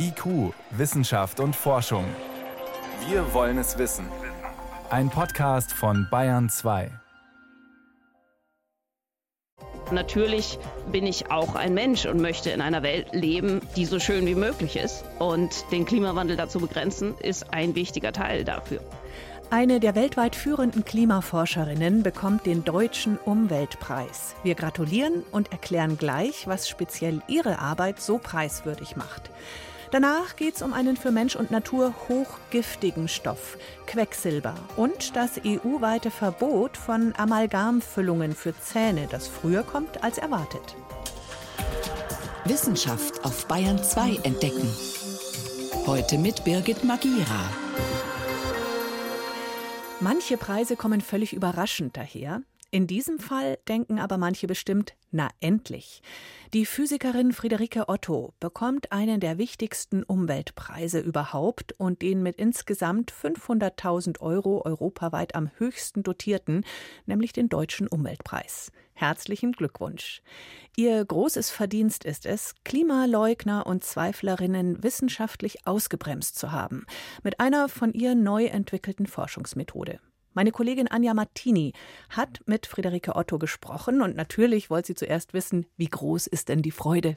IQ, Wissenschaft und Forschung. Wir wollen es wissen. Ein Podcast von Bayern 2. Natürlich bin ich auch ein Mensch und möchte in einer Welt leben, die so schön wie möglich ist. Und den Klimawandel dazu begrenzen, ist ein wichtiger Teil dafür. Eine der weltweit führenden Klimaforscherinnen bekommt den Deutschen Umweltpreis. Wir gratulieren und erklären gleich, was speziell ihre Arbeit so preiswürdig macht. Danach geht es um einen für Mensch und Natur hochgiftigen Stoff, Quecksilber, und das EU-weite Verbot von Amalgamfüllungen für Zähne, das früher kommt als erwartet. Wissenschaft auf Bayern 2 entdecken. Heute mit Birgit Magira. Manche Preise kommen völlig überraschend daher. In diesem Fall denken aber manche bestimmt, na endlich. Die Physikerin Friederike Otto bekommt einen der wichtigsten Umweltpreise überhaupt und den mit insgesamt 500.000 Euro europaweit am höchsten dotierten, nämlich den Deutschen Umweltpreis. Herzlichen Glückwunsch. Ihr großes Verdienst ist es, Klimaleugner und Zweiflerinnen wissenschaftlich ausgebremst zu haben, mit einer von ihr neu entwickelten Forschungsmethode. Meine Kollegin Anja Martini hat mit Friederike Otto gesprochen und natürlich wollte sie zuerst wissen, wie groß ist denn die Freude?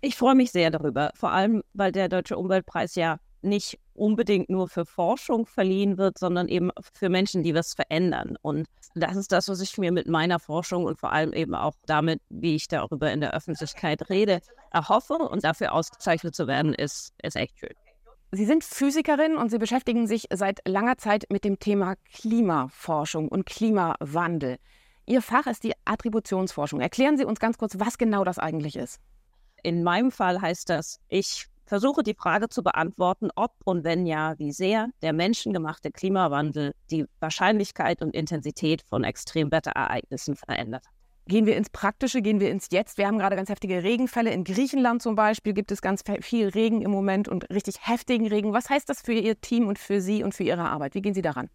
Ich freue mich sehr darüber, vor allem weil der Deutsche Umweltpreis ja nicht unbedingt nur für Forschung verliehen wird, sondern eben für Menschen, die was verändern. Und das ist das, was ich mir mit meiner Forschung und vor allem eben auch damit, wie ich darüber in der Öffentlichkeit rede, erhoffe. Und dafür ausgezeichnet zu werden, ist, ist echt schön. Sie sind Physikerin und Sie beschäftigen sich seit langer Zeit mit dem Thema Klimaforschung und Klimawandel. Ihr Fach ist die Attributionsforschung. Erklären Sie uns ganz kurz, was genau das eigentlich ist. In meinem Fall heißt das, ich versuche die Frage zu beantworten, ob und wenn ja, wie sehr der menschengemachte Klimawandel die Wahrscheinlichkeit und Intensität von Extremwetterereignissen verändert. Gehen wir ins Praktische, gehen wir ins Jetzt. Wir haben gerade ganz heftige Regenfälle. In Griechenland zum Beispiel gibt es ganz viel Regen im Moment und richtig heftigen Regen. Was heißt das für Ihr Team und für Sie und für Ihre Arbeit? Wie gehen Sie daran?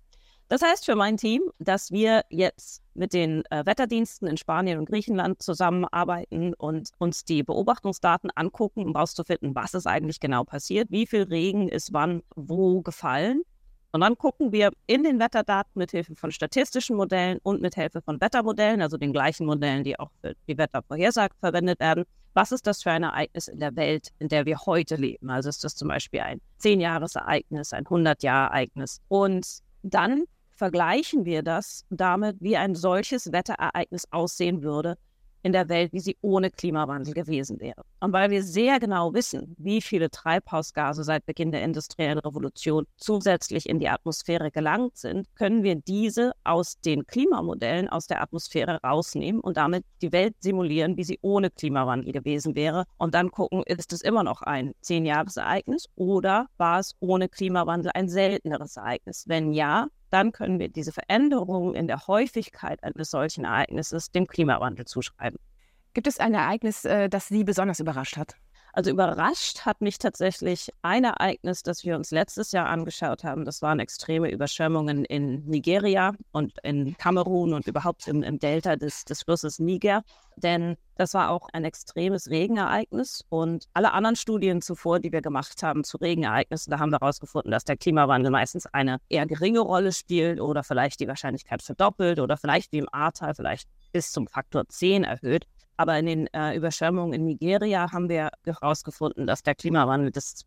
Das heißt für mein Team, dass wir jetzt mit den äh, Wetterdiensten in Spanien und Griechenland zusammenarbeiten und uns die Beobachtungsdaten angucken, um herauszufinden, was ist eigentlich genau passiert, wie viel Regen ist wann wo gefallen und dann gucken wir in den Wetterdaten mit Hilfe von statistischen Modellen und mit Hilfe von Wettermodellen, also den gleichen Modellen, die auch für die Wettervorhersage verwendet werden. Was ist das für ein Ereignis in der Welt, in der wir heute leben? Also ist das zum Beispiel ein 10-Jahres-Ereignis, ein 100-Jahr-Ereignis. Und dann vergleichen wir das damit, wie ein solches Wetterereignis aussehen würde, in der Welt, wie sie ohne Klimawandel gewesen wäre. Und weil wir sehr genau wissen, wie viele Treibhausgase seit Beginn der industriellen Revolution zusätzlich in die Atmosphäre gelangt sind, können wir diese aus den Klimamodellen aus der Atmosphäre rausnehmen und damit die Welt simulieren, wie sie ohne Klimawandel gewesen wäre. Und dann gucken, ist es immer noch ein Zehn-Jahres-Ereignis oder war es ohne Klimawandel ein selteneres Ereignis? Wenn ja, dann können wir diese Veränderungen in der Häufigkeit eines solchen Ereignisses dem Klimawandel zuschreiben. Gibt es ein Ereignis, äh, das Sie besonders überrascht hat? Also überrascht hat mich tatsächlich ein Ereignis, das wir uns letztes Jahr angeschaut haben. Das waren extreme Überschwemmungen in Nigeria und in Kamerun und überhaupt im, im Delta des, des Flusses Niger. Denn das war auch ein extremes Regenereignis. Und alle anderen Studien zuvor, die wir gemacht haben zu Regenereignissen, da haben wir herausgefunden, dass der Klimawandel meistens eine eher geringe Rolle spielt oder vielleicht die Wahrscheinlichkeit verdoppelt oder vielleicht wie im Ahrtal vielleicht bis zum Faktor 10 erhöht. Aber in den äh, Überschwemmungen in Nigeria haben wir herausgefunden, dass der Klimawandel das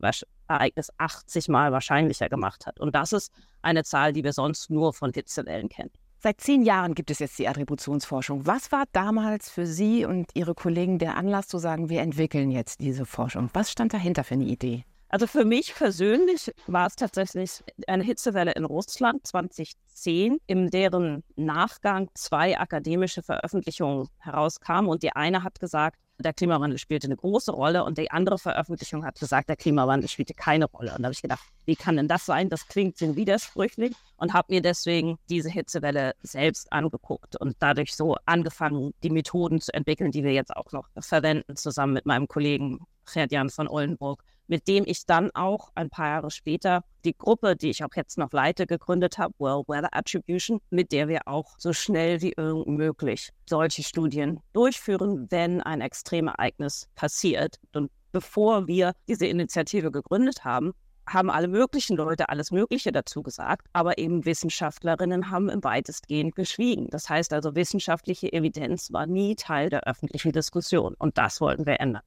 Ereignis 80 Mal wahrscheinlicher gemacht hat. Und das ist eine Zahl, die wir sonst nur von Hitzewellen kennen. Seit zehn Jahren gibt es jetzt die Attributionsforschung. Was war damals für Sie und Ihre Kollegen der Anlass zu sagen, wir entwickeln jetzt diese Forschung? Was stand dahinter für eine Idee? Also für mich persönlich war es tatsächlich eine Hitzewelle in Russland 2010, in deren Nachgang zwei akademische Veröffentlichungen herauskamen. Und die eine hat gesagt, der Klimawandel spielte eine große Rolle und die andere Veröffentlichung hat gesagt, der Klimawandel spielte keine Rolle. Und da habe ich gedacht, wie kann denn das sein? Das klingt so widersprüchlich und habe mir deswegen diese Hitzewelle selbst angeguckt und dadurch so angefangen, die Methoden zu entwickeln, die wir jetzt auch noch verwenden, zusammen mit meinem Kollegen Gerd-Jan von Ollenburg mit dem ich dann auch ein paar Jahre später die Gruppe, die ich auch jetzt noch leite, gegründet habe, World Weather Attribution, mit der wir auch so schnell wie irgend möglich solche Studien durchführen, wenn ein Extremereignis passiert. Und bevor wir diese Initiative gegründet haben, haben alle möglichen Leute alles Mögliche dazu gesagt, aber eben Wissenschaftlerinnen haben im weitestgehend geschwiegen. Das heißt also, wissenschaftliche Evidenz war nie Teil der öffentlichen Diskussion und das wollten wir ändern.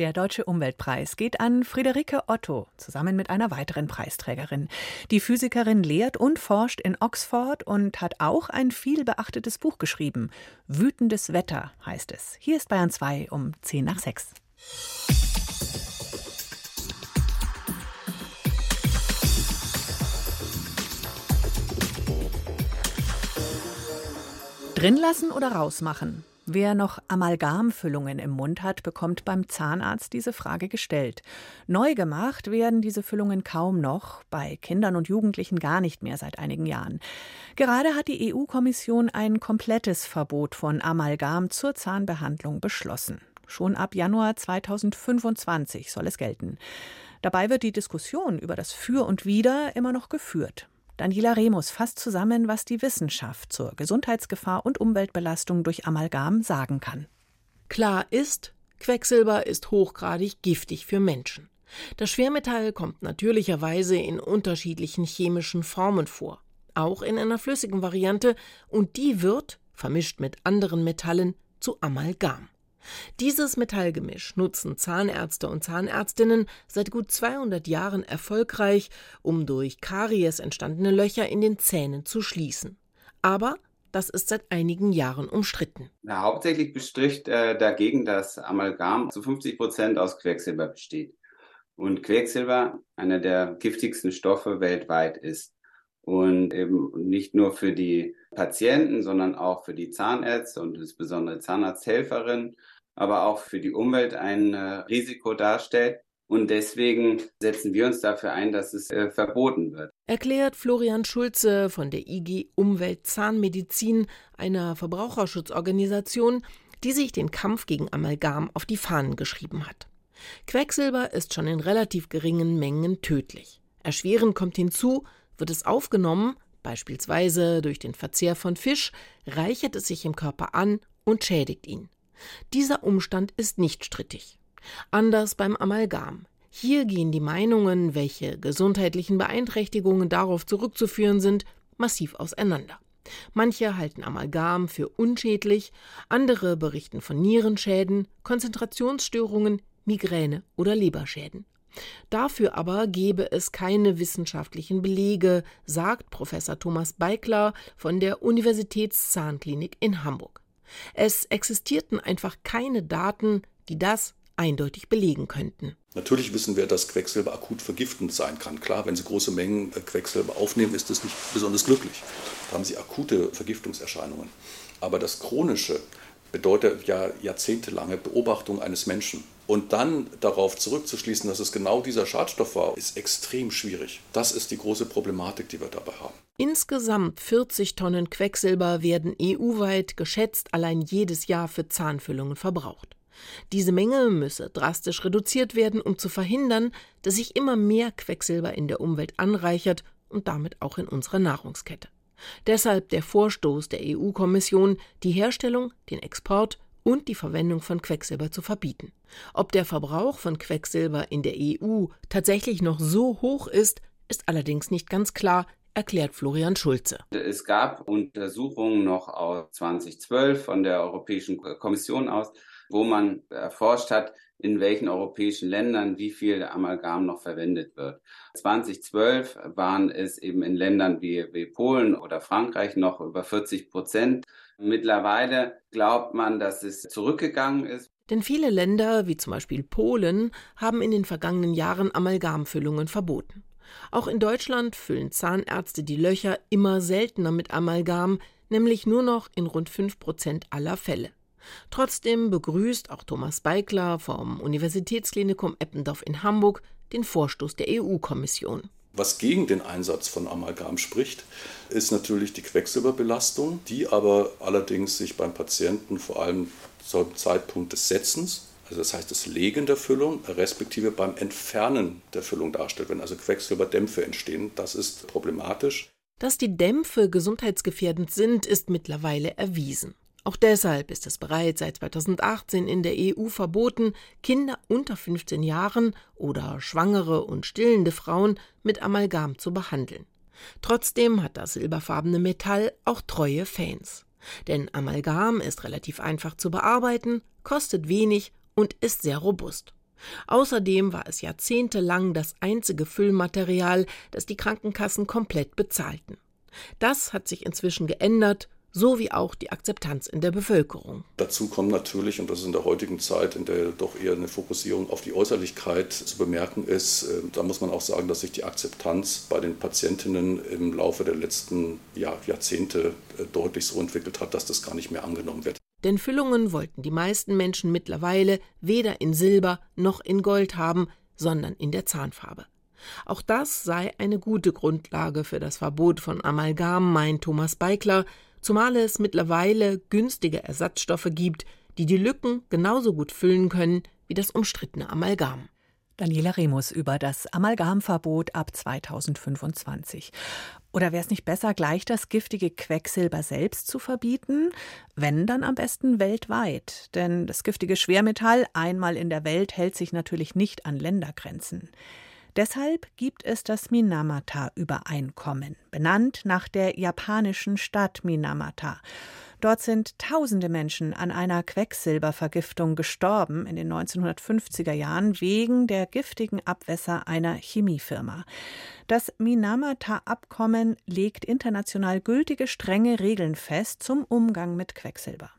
Der Deutsche Umweltpreis geht an Friederike Otto zusammen mit einer weiteren Preisträgerin. Die Physikerin lehrt und forscht in Oxford und hat auch ein viel beachtetes Buch geschrieben. Wütendes Wetter heißt es. Hier ist Bayern 2 um 10 nach 6. Drin lassen oder rausmachen? Wer noch Amalgamfüllungen im Mund hat, bekommt beim Zahnarzt diese Frage gestellt. Neu gemacht werden diese Füllungen kaum noch, bei Kindern und Jugendlichen gar nicht mehr seit einigen Jahren. Gerade hat die EU-Kommission ein komplettes Verbot von Amalgam zur Zahnbehandlung beschlossen. Schon ab Januar 2025 soll es gelten. Dabei wird die Diskussion über das Für und Wider immer noch geführt. Daniela Remus fasst zusammen, was die Wissenschaft zur Gesundheitsgefahr und Umweltbelastung durch Amalgam sagen kann. Klar ist, Quecksilber ist hochgradig giftig für Menschen. Das Schwermetall kommt natürlicherweise in unterschiedlichen chemischen Formen vor, auch in einer flüssigen Variante, und die wird, vermischt mit anderen Metallen, zu Amalgam. Dieses Metallgemisch nutzen Zahnärzte und Zahnärztinnen seit gut 200 Jahren erfolgreich, um durch Karies entstandene Löcher in den Zähnen zu schließen. Aber das ist seit einigen Jahren umstritten. Na, hauptsächlich bestricht äh, dagegen, dass Amalgam zu 50 Prozent aus Quecksilber besteht. Und Quecksilber einer der giftigsten Stoffe weltweit ist. Und eben nicht nur für die Patienten, sondern auch für die Zahnärzte und insbesondere Zahnarzthelferinnen aber auch für die Umwelt ein äh, Risiko darstellt. Und deswegen setzen wir uns dafür ein, dass es äh, verboten wird. Erklärt Florian Schulze von der IG Umwelt Zahnmedizin, einer Verbraucherschutzorganisation, die sich den Kampf gegen Amalgam auf die Fahnen geschrieben hat. Quecksilber ist schon in relativ geringen Mengen tödlich. Erschwerend kommt hinzu, wird es aufgenommen, beispielsweise durch den Verzehr von Fisch, reichert es sich im Körper an und schädigt ihn. Dieser Umstand ist nicht strittig. Anders beim Amalgam. Hier gehen die Meinungen, welche gesundheitlichen Beeinträchtigungen darauf zurückzuführen sind, massiv auseinander. Manche halten Amalgam für unschädlich, andere berichten von Nierenschäden, Konzentrationsstörungen, Migräne oder Leberschäden. Dafür aber gebe es keine wissenschaftlichen Belege, sagt Professor Thomas Beikler von der Universitätszahnklinik in Hamburg. Es existierten einfach keine Daten, die das eindeutig belegen könnten. Natürlich wissen wir, dass Quecksilber akut vergiftend sein kann. Klar, wenn Sie große Mengen äh, Quecksilber aufnehmen, ist das nicht besonders glücklich. Da haben Sie akute Vergiftungserscheinungen. Aber das chronische bedeutet ja jahrzehntelange Beobachtung eines Menschen. Und dann darauf zurückzuschließen, dass es genau dieser Schadstoff war, ist extrem schwierig. Das ist die große Problematik, die wir dabei haben. Insgesamt 40 Tonnen Quecksilber werden EU-weit geschätzt allein jedes Jahr für Zahnfüllungen verbraucht. Diese Menge müsse drastisch reduziert werden, um zu verhindern, dass sich immer mehr Quecksilber in der Umwelt anreichert und damit auch in unserer Nahrungskette. Deshalb der Vorstoß der EU-Kommission, die Herstellung, den Export und die Verwendung von Quecksilber zu verbieten. Ob der Verbrauch von Quecksilber in der EU tatsächlich noch so hoch ist, ist allerdings nicht ganz klar, erklärt Florian Schulze. Es gab Untersuchungen noch aus 2012 von der Europäischen Kommission aus, wo man erforscht hat, in welchen europäischen Ländern wie viel Amalgam noch verwendet wird. 2012 waren es eben in Ländern wie, wie Polen oder Frankreich noch über 40 Prozent. Mittlerweile glaubt man, dass es zurückgegangen ist. Denn viele Länder, wie zum Beispiel Polen, haben in den vergangenen Jahren Amalgamfüllungen verboten. Auch in Deutschland füllen Zahnärzte die Löcher immer seltener mit Amalgam, nämlich nur noch in rund 5 Prozent aller Fälle. Trotzdem begrüßt auch Thomas Beikler vom Universitätsklinikum Eppendorf in Hamburg den Vorstoß der EU-Kommission. Was gegen den Einsatz von Amalgam spricht, ist natürlich die Quecksilberbelastung, die aber allerdings sich beim Patienten vor allem zum Zeitpunkt des Setzens, also das heißt das Legen der Füllung, respektive beim Entfernen der Füllung darstellt, wenn also Quecksilberdämpfe entstehen. Das ist problematisch. Dass die Dämpfe gesundheitsgefährdend sind, ist mittlerweile erwiesen. Auch deshalb ist es bereits seit 2018 in der EU verboten, Kinder unter 15 Jahren oder schwangere und stillende Frauen mit Amalgam zu behandeln. Trotzdem hat das silberfarbene Metall auch treue Fans. Denn Amalgam ist relativ einfach zu bearbeiten, kostet wenig und ist sehr robust. Außerdem war es jahrzehntelang das einzige Füllmaterial, das die Krankenkassen komplett bezahlten. Das hat sich inzwischen geändert so wie auch die Akzeptanz in der Bevölkerung. Dazu kommt natürlich, und das ist in der heutigen Zeit, in der doch eher eine Fokussierung auf die Äußerlichkeit zu bemerken ist, äh, da muss man auch sagen, dass sich die Akzeptanz bei den Patientinnen im Laufe der letzten Jahr, Jahrzehnte äh, deutlich so entwickelt hat, dass das gar nicht mehr angenommen wird. Denn Füllungen wollten die meisten Menschen mittlerweile weder in Silber noch in Gold haben, sondern in der Zahnfarbe. Auch das sei eine gute Grundlage für das Verbot von Amalgam, meint Thomas Beikler, zumal es mittlerweile günstige Ersatzstoffe gibt, die die Lücken genauso gut füllen können wie das umstrittene Amalgam. Daniela Remus über das Amalgamverbot ab 2025. Oder wäre es nicht besser, gleich das giftige Quecksilber selbst zu verbieten? Wenn, dann am besten weltweit. Denn das giftige Schwermetall einmal in der Welt hält sich natürlich nicht an Ländergrenzen. Deshalb gibt es das Minamata-Übereinkommen, benannt nach der japanischen Stadt Minamata. Dort sind tausende Menschen an einer Quecksilbervergiftung gestorben in den 1950er Jahren wegen der giftigen Abwässer einer Chemiefirma. Das Minamata-Abkommen legt international gültige strenge Regeln fest zum Umgang mit Quecksilber.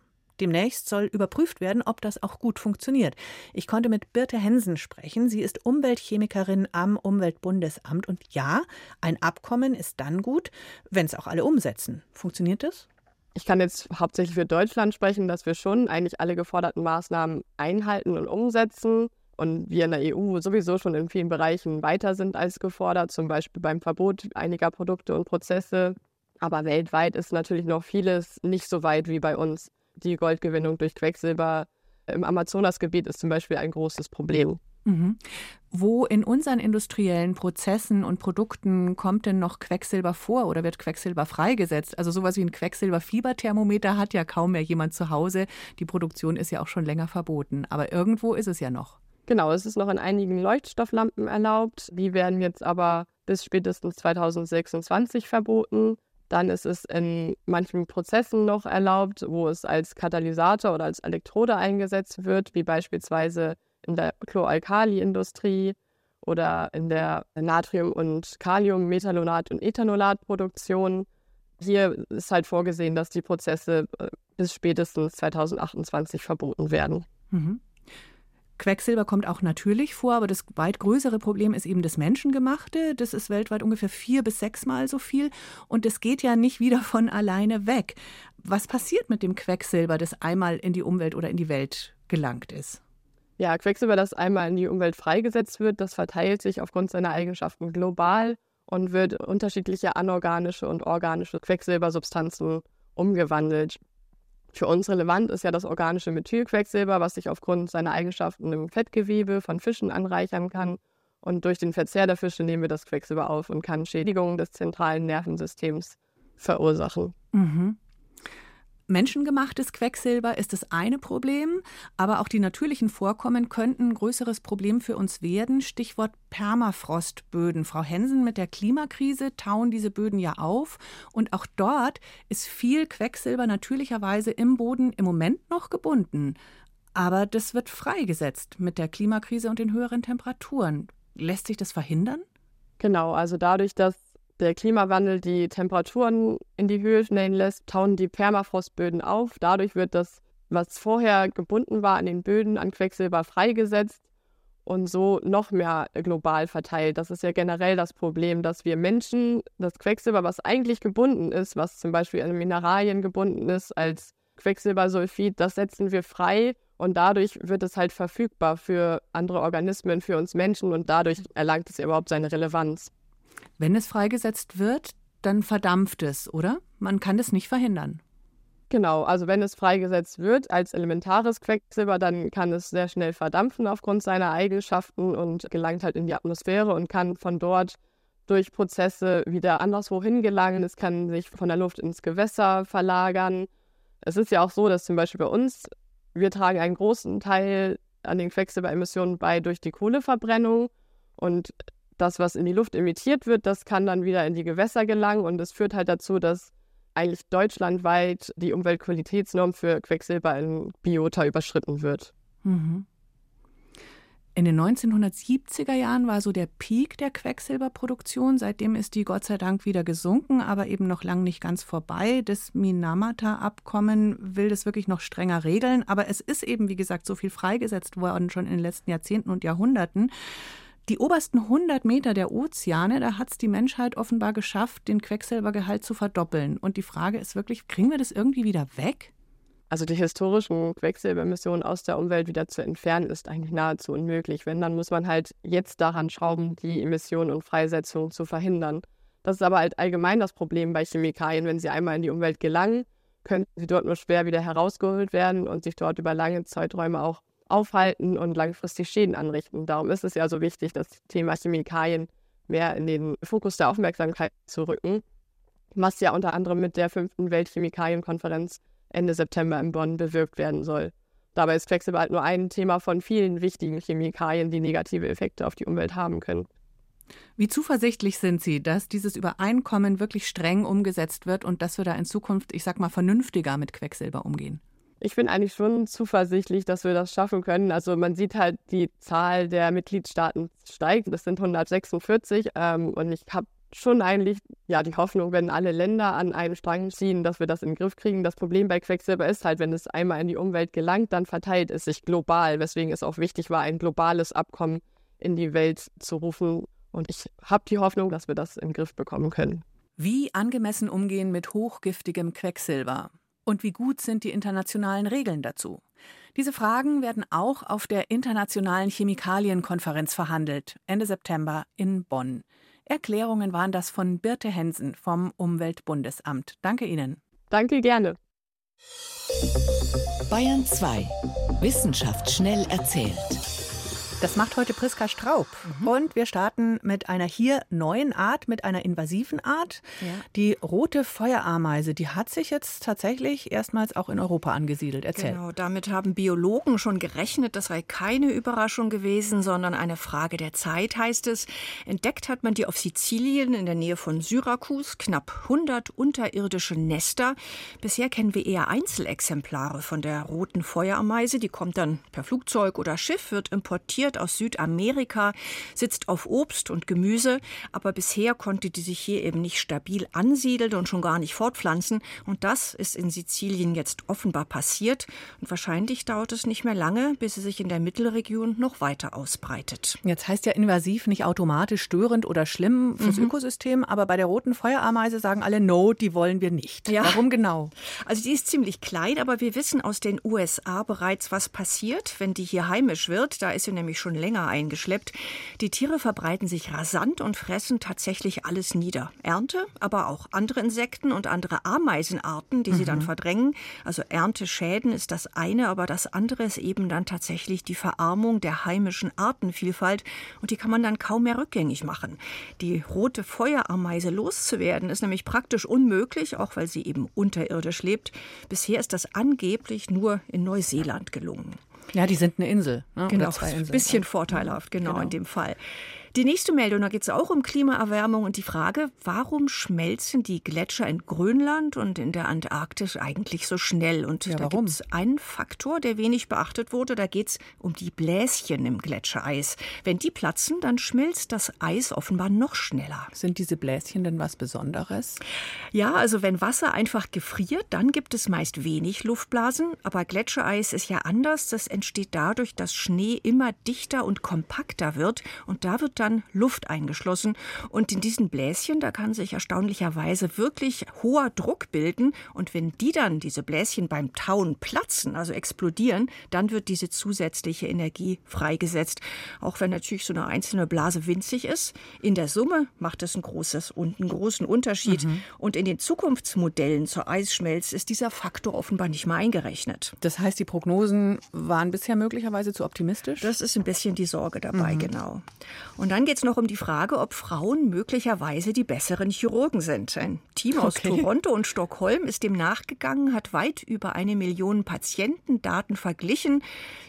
Demnächst soll überprüft werden, ob das auch gut funktioniert. Ich konnte mit Birte Hensen sprechen. Sie ist Umweltchemikerin am Umweltbundesamt. Und ja, ein Abkommen ist dann gut, wenn es auch alle umsetzen. Funktioniert das? Ich kann jetzt hauptsächlich für Deutschland sprechen, dass wir schon eigentlich alle geforderten Maßnahmen einhalten und umsetzen und wir in der EU sowieso schon in vielen Bereichen weiter sind als gefordert, zum Beispiel beim Verbot einiger Produkte und Prozesse. Aber weltweit ist natürlich noch vieles nicht so weit wie bei uns die Goldgewinnung durch Quecksilber im Amazonasgebiet ist zum Beispiel ein großes Problem. Mhm. Wo in unseren industriellen Prozessen und Produkten kommt denn noch Quecksilber vor oder wird Quecksilber freigesetzt? Also sowas wie ein Quecksilberfieberthermometer hat ja kaum mehr jemand zu Hause. Die Produktion ist ja auch schon länger verboten, aber irgendwo ist es ja noch. Genau, es ist noch in einigen Leuchtstofflampen erlaubt. Die werden jetzt aber bis spätestens 2026 verboten. Dann ist es in manchen Prozessen noch erlaubt, wo es als Katalysator oder als Elektrode eingesetzt wird, wie beispielsweise in der Chloralkali-Industrie oder in der Natrium- und Kalium-, und Ethanolatproduktion. Hier ist halt vorgesehen, dass die Prozesse äh, bis spätestens 2028 verboten werden. Mhm. Quecksilber kommt auch natürlich vor, aber das weit größere Problem ist eben das Menschengemachte. Das ist weltweit ungefähr vier bis sechsmal so viel und es geht ja nicht wieder von alleine weg. Was passiert mit dem Quecksilber, das einmal in die Umwelt oder in die Welt gelangt ist? Ja, Quecksilber, das einmal in die Umwelt freigesetzt wird, das verteilt sich aufgrund seiner Eigenschaften global und wird unterschiedliche anorganische und organische Quecksilbersubstanzen umgewandelt. Für uns relevant ist ja das organische Methylquecksilber, was sich aufgrund seiner Eigenschaften im Fettgewebe von Fischen anreichern kann. Und durch den Verzehr der Fische nehmen wir das Quecksilber auf und kann Schädigungen des zentralen Nervensystems verursachen. Mhm. Menschengemachtes Quecksilber ist das eine Problem, aber auch die natürlichen Vorkommen könnten ein größeres Problem für uns werden. Stichwort Permafrostböden. Frau Hensen, mit der Klimakrise tauen diese Böden ja auf und auch dort ist viel Quecksilber natürlicherweise im Boden im Moment noch gebunden. Aber das wird freigesetzt mit der Klimakrise und den höheren Temperaturen. Lässt sich das verhindern? Genau, also dadurch, dass der Klimawandel die Temperaturen in die Höhe schnellen lässt, tauen die Permafrostböden auf. Dadurch wird das, was vorher gebunden war an den Böden, an Quecksilber freigesetzt und so noch mehr global verteilt. Das ist ja generell das Problem, dass wir Menschen das Quecksilber, was eigentlich gebunden ist, was zum Beispiel an Mineralien gebunden ist, als Quecksilbersulfid, das setzen wir frei und dadurch wird es halt verfügbar für andere Organismen, für uns Menschen und dadurch erlangt es überhaupt seine Relevanz. Wenn es freigesetzt wird, dann verdampft es, oder? Man kann es nicht verhindern. Genau, also wenn es freigesetzt wird als elementares Quecksilber, dann kann es sehr schnell verdampfen aufgrund seiner Eigenschaften und gelangt halt in die Atmosphäre und kann von dort durch Prozesse wieder anderswo hingelangen. Es kann sich von der Luft ins Gewässer verlagern. es ist ja auch so, dass zum Beispiel bei uns, wir tragen einen großen Teil an den Quecksilberemissionen bei durch die Kohleverbrennung und das, was in die Luft emittiert wird, das kann dann wieder in die Gewässer gelangen und es führt halt dazu, dass eigentlich deutschlandweit die Umweltqualitätsnorm für Quecksilber in Biota überschritten wird. Mhm. In den 1970er Jahren war so der Peak der Quecksilberproduktion. Seitdem ist die Gott sei Dank wieder gesunken, aber eben noch lang nicht ganz vorbei. Das Minamata-Abkommen will das wirklich noch strenger regeln. Aber es ist eben, wie gesagt, so viel freigesetzt worden schon in den letzten Jahrzehnten und Jahrhunderten. Die obersten 100 Meter der Ozeane, da hat es die Menschheit offenbar geschafft, den Quecksilbergehalt zu verdoppeln. Und die Frage ist wirklich, kriegen wir das irgendwie wieder weg? Also die historischen Quecksilberemissionen aus der Umwelt wieder zu entfernen, ist eigentlich nahezu unmöglich. Wenn, dann muss man halt jetzt daran schrauben, die Emissionen und Freisetzungen zu verhindern. Das ist aber halt allgemein das Problem bei Chemikalien. Wenn sie einmal in die Umwelt gelangen, können sie dort nur schwer wieder herausgeholt werden und sich dort über lange Zeiträume auch aufhalten und langfristig Schäden anrichten. Darum ist es ja so wichtig, das Thema Chemikalien mehr in den Fokus der Aufmerksamkeit zu rücken, was ja unter anderem mit der fünften Weltchemikalienkonferenz Ende September in Bonn bewirkt werden soll. Dabei ist Quecksilber halt nur ein Thema von vielen wichtigen Chemikalien, die negative Effekte auf die Umwelt haben können. Wie zuversichtlich sind Sie, dass dieses Übereinkommen wirklich streng umgesetzt wird und dass wir da in Zukunft, ich sag mal, vernünftiger mit Quecksilber umgehen? Ich bin eigentlich schon zuversichtlich, dass wir das schaffen können. Also man sieht halt, die Zahl der Mitgliedstaaten steigt. Das sind 146. Ähm, und ich habe schon eigentlich ja die Hoffnung, wenn alle Länder an einen Strang ziehen, dass wir das in den Griff kriegen. Das Problem bei Quecksilber ist halt, wenn es einmal in die Umwelt gelangt, dann verteilt es sich global, weswegen es auch wichtig war, ein globales Abkommen in die Welt zu rufen. Und ich habe die Hoffnung, dass wir das in den Griff bekommen können. Wie angemessen umgehen mit hochgiftigem Quecksilber? Und wie gut sind die internationalen Regeln dazu? Diese Fragen werden auch auf der Internationalen Chemikalienkonferenz verhandelt, Ende September in Bonn. Erklärungen waren das von Birte Hensen vom Umweltbundesamt. Danke Ihnen. Danke gerne. Bayern 2. Wissenschaft schnell erzählt. Das macht heute Priska Straub. Mhm. Und wir starten mit einer hier neuen Art, mit einer invasiven Art. Ja. Die rote Feuerameise, die hat sich jetzt tatsächlich erstmals auch in Europa angesiedelt. Erzähl. Genau, damit haben Biologen schon gerechnet. Das sei keine Überraschung gewesen, sondern eine Frage der Zeit, heißt es. Entdeckt hat man die auf Sizilien in der Nähe von Syrakus. Knapp 100 unterirdische Nester. Bisher kennen wir eher Einzelexemplare von der roten Feuerameise. Die kommt dann per Flugzeug oder Schiff, wird importiert importiert aus Südamerika, sitzt auf Obst und Gemüse, aber bisher konnte die sich hier eben nicht stabil ansiedeln und schon gar nicht fortpflanzen. Und das ist in Sizilien jetzt offenbar passiert. Und wahrscheinlich dauert es nicht mehr lange, bis sie sich in der Mittelregion noch weiter ausbreitet. Jetzt heißt ja invasiv nicht automatisch störend oder schlimm fürs mhm. Ökosystem, aber bei der roten Feuerameise sagen alle, no, die wollen wir nicht. Ja. Warum genau? Also die ist ziemlich klein, aber wir wissen aus den USA bereits, was passiert, wenn die hier heimisch wird. Da ist sie nämlich schon länger eingeschleppt. Die Tiere verbreiten sich rasant und fressen tatsächlich alles nieder. Ernte, aber auch andere Insekten und andere Ameisenarten, die mhm. sie dann mhm. verdrängen. Also Ernteschäden ist das eine, aber das andere ist eben dann tatsächlich die Verarmung der heimischen Artenvielfalt und die kann man dann kaum mehr rückgängig machen. Die rote Feuerameise loszuwerden ist nämlich praktisch unmöglich, auch weil sie eben unterirdisch lebt. Bisher ist das angeblich nur in Neuseeland gelungen. Ja, die sind eine Insel. Ne? Genau, ein bisschen vorteilhaft, genau, genau in dem Fall. Die nächste Meldung, da geht es auch um Klimaerwärmung und die Frage, warum schmelzen die Gletscher in Grönland und in der Antarktis eigentlich so schnell? Und ja, da gibt es einen Faktor, der wenig beachtet wurde. Da geht es um die Bläschen im Gletschereis. Wenn die platzen, dann schmilzt das Eis offenbar noch schneller. Sind diese Bläschen denn was Besonderes? Ja, also wenn Wasser einfach gefriert, dann gibt es meist wenig Luftblasen. Aber Gletschereis ist ja anders. Das entsteht dadurch, dass Schnee immer dichter und kompakter wird. Und da wird dann Luft eingeschlossen. Und in diesen Bläschen, da kann sich erstaunlicherweise wirklich hoher Druck bilden. Und wenn die dann, diese Bläschen beim Tauen platzen, also explodieren, dann wird diese zusätzliche Energie freigesetzt. Auch wenn natürlich so eine einzelne Blase winzig ist. In der Summe macht es einen, großes, einen großen Unterschied. Mhm. Und in den Zukunftsmodellen zur Eisschmelz ist dieser Faktor offenbar nicht mal eingerechnet. Das heißt, die Prognosen waren bisher möglicherweise zu optimistisch? Das ist ein bisschen die Sorge dabei, mhm. genau. Und dann geht es noch um die Frage, ob Frauen möglicherweise die besseren Chirurgen sind. Ein Team aus okay. Toronto und Stockholm ist dem nachgegangen, hat weit über eine Million Patientendaten verglichen,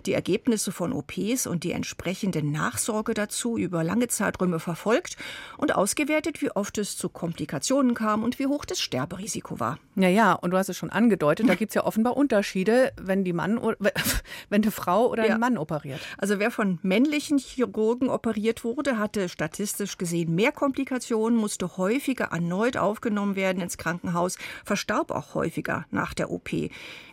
die Ergebnisse von OPs und die entsprechende Nachsorge dazu über lange Zeiträume verfolgt und ausgewertet, wie oft es zu Komplikationen kam und wie hoch das Sterberisiko war. Ja, ja, und du hast es schon angedeutet, da gibt es ja offenbar Unterschiede, wenn die Mann wenn eine Frau oder ja. ein Mann operiert. Also wer von männlichen Chirurgen operiert wurde, hatte statistisch gesehen mehr Komplikationen, musste häufiger erneut aufgenommen werden ins Krankenhaus, verstarb auch häufiger nach der OP.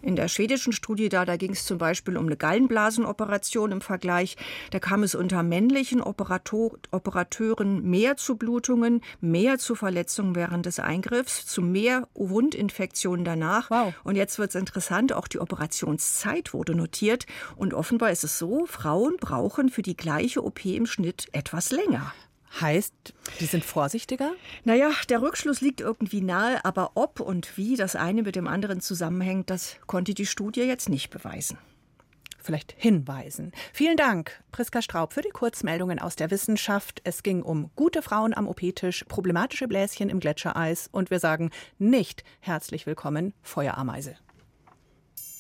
In der schwedischen Studie da, da ging es zum Beispiel um eine Gallenblasenoperation im Vergleich. Da kam es unter männlichen Operator Operateuren mehr zu Blutungen, mehr zu Verletzungen während des Eingriffs, zu mehr Wundinfektionen danach. Wow. Und jetzt wird es interessant, auch die Operationszeit wurde notiert. Und offenbar ist es so, Frauen brauchen für die gleiche OP im Schnitt etwas länger. Heißt, die sind vorsichtiger? Naja, der Rückschluss liegt irgendwie nahe, aber ob und wie das eine mit dem anderen zusammenhängt, das konnte die Studie jetzt nicht beweisen. Vielleicht hinweisen. Vielen Dank, Priska Straub, für die Kurzmeldungen aus der Wissenschaft. Es ging um gute Frauen am OP-Tisch, problematische Bläschen im Gletschereis und wir sagen nicht herzlich willkommen, Feuerameise.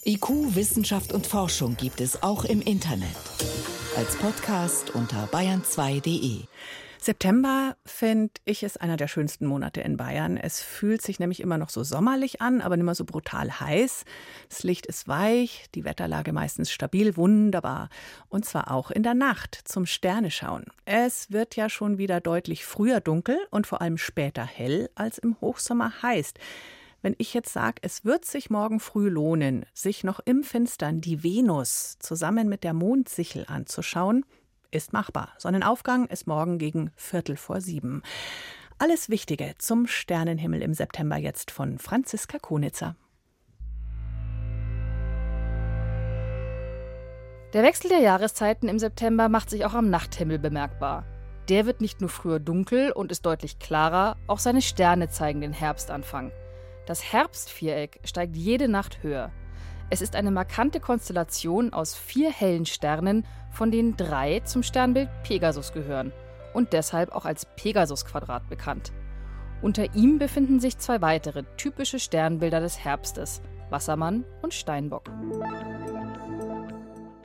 IQ, Wissenschaft und Forschung gibt es auch im Internet. Als Podcast unter bayern2.de. September finde ich ist einer der schönsten Monate in Bayern. Es fühlt sich nämlich immer noch so sommerlich an, aber nicht mehr so brutal heiß. Das Licht ist weich, die Wetterlage meistens stabil, wunderbar. Und zwar auch in der Nacht zum Sterneschauen. Es wird ja schon wieder deutlich früher dunkel und vor allem später hell als im Hochsommer heißt. Wenn ich jetzt sage, es wird sich morgen früh lohnen, sich noch im Finstern die Venus zusammen mit der Mondsichel anzuschauen, ist machbar. Sonnenaufgang ist morgen gegen Viertel vor sieben. Alles Wichtige zum Sternenhimmel im September jetzt von Franziska Konitzer. Der Wechsel der Jahreszeiten im September macht sich auch am Nachthimmel bemerkbar. Der wird nicht nur früher dunkel und ist deutlich klarer, auch seine Sterne zeigen den Herbstanfang. Das Herbstviereck steigt jede Nacht höher. Es ist eine markante Konstellation aus vier hellen Sternen, von denen drei zum Sternbild Pegasus gehören und deshalb auch als Pegasus-Quadrat bekannt. Unter ihm befinden sich zwei weitere typische Sternbilder des Herbstes, Wassermann und Steinbock.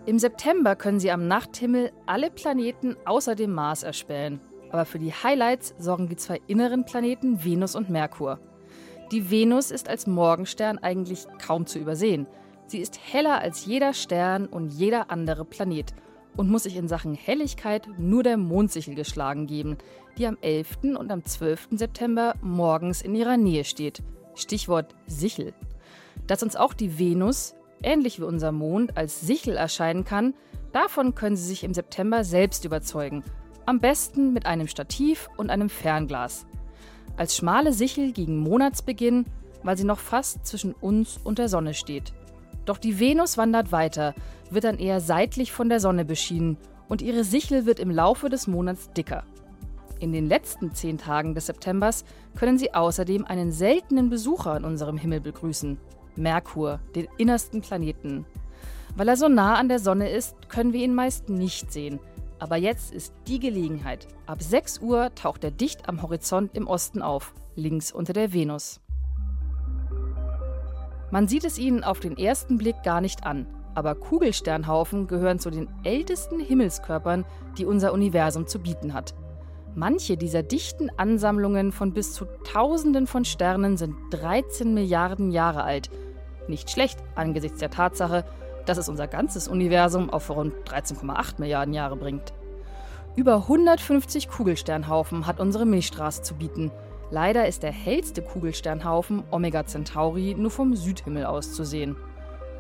Im September können Sie am Nachthimmel alle Planeten außer dem Mars erspähen. Aber für die Highlights sorgen die zwei inneren Planeten Venus und Merkur. Die Venus ist als Morgenstern eigentlich kaum zu übersehen. Sie ist heller als jeder Stern und jeder andere Planet und muss sich in Sachen Helligkeit nur der Mondsichel geschlagen geben, die am 11. und am 12. September morgens in ihrer Nähe steht. Stichwort Sichel. Dass uns auch die Venus, ähnlich wie unser Mond, als Sichel erscheinen kann, davon können Sie sich im September selbst überzeugen. Am besten mit einem Stativ und einem Fernglas. Als schmale Sichel gegen Monatsbeginn, weil sie noch fast zwischen uns und der Sonne steht. Doch die Venus wandert weiter, wird dann eher seitlich von der Sonne beschienen und ihre Sichel wird im Laufe des Monats dicker. In den letzten zehn Tagen des Septembers können Sie außerdem einen seltenen Besucher in unserem Himmel begrüßen: Merkur, den innersten Planeten. Weil er so nah an der Sonne ist, können wir ihn meist nicht sehen. Aber jetzt ist die Gelegenheit. Ab 6 Uhr taucht er dicht am Horizont im Osten auf, links unter der Venus. Man sieht es ihnen auf den ersten Blick gar nicht an, aber Kugelsternhaufen gehören zu den ältesten Himmelskörpern, die unser Universum zu bieten hat. Manche dieser dichten Ansammlungen von bis zu Tausenden von Sternen sind 13 Milliarden Jahre alt. Nicht schlecht angesichts der Tatsache, dass es unser ganzes Universum auf rund 13,8 Milliarden Jahre bringt. Über 150 Kugelsternhaufen hat unsere Milchstraße zu bieten – Leider ist der hellste Kugelsternhaufen Omega Centauri nur vom Südhimmel aus zu sehen.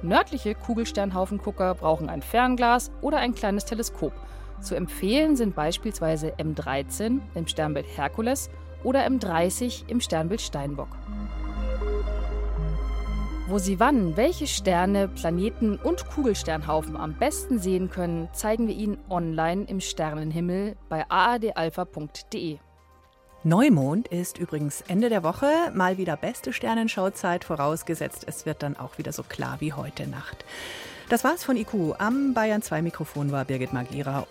Nördliche Kugelsternhaufengucker brauchen ein Fernglas oder ein kleines Teleskop. Zu empfehlen sind beispielsweise M13 im Sternbild Herkules oder M30 im Sternbild Steinbock. Wo Sie wann welche Sterne, Planeten und Kugelsternhaufen am besten sehen können, zeigen wir Ihnen online im Sternenhimmel bei aadalpha.de. Neumond ist übrigens Ende der Woche mal wieder beste Sternenschauzeit, vorausgesetzt es wird dann auch wieder so klar wie heute Nacht. Das war's von IQ. Am Bayern 2 Mikrofon war Birgit Magira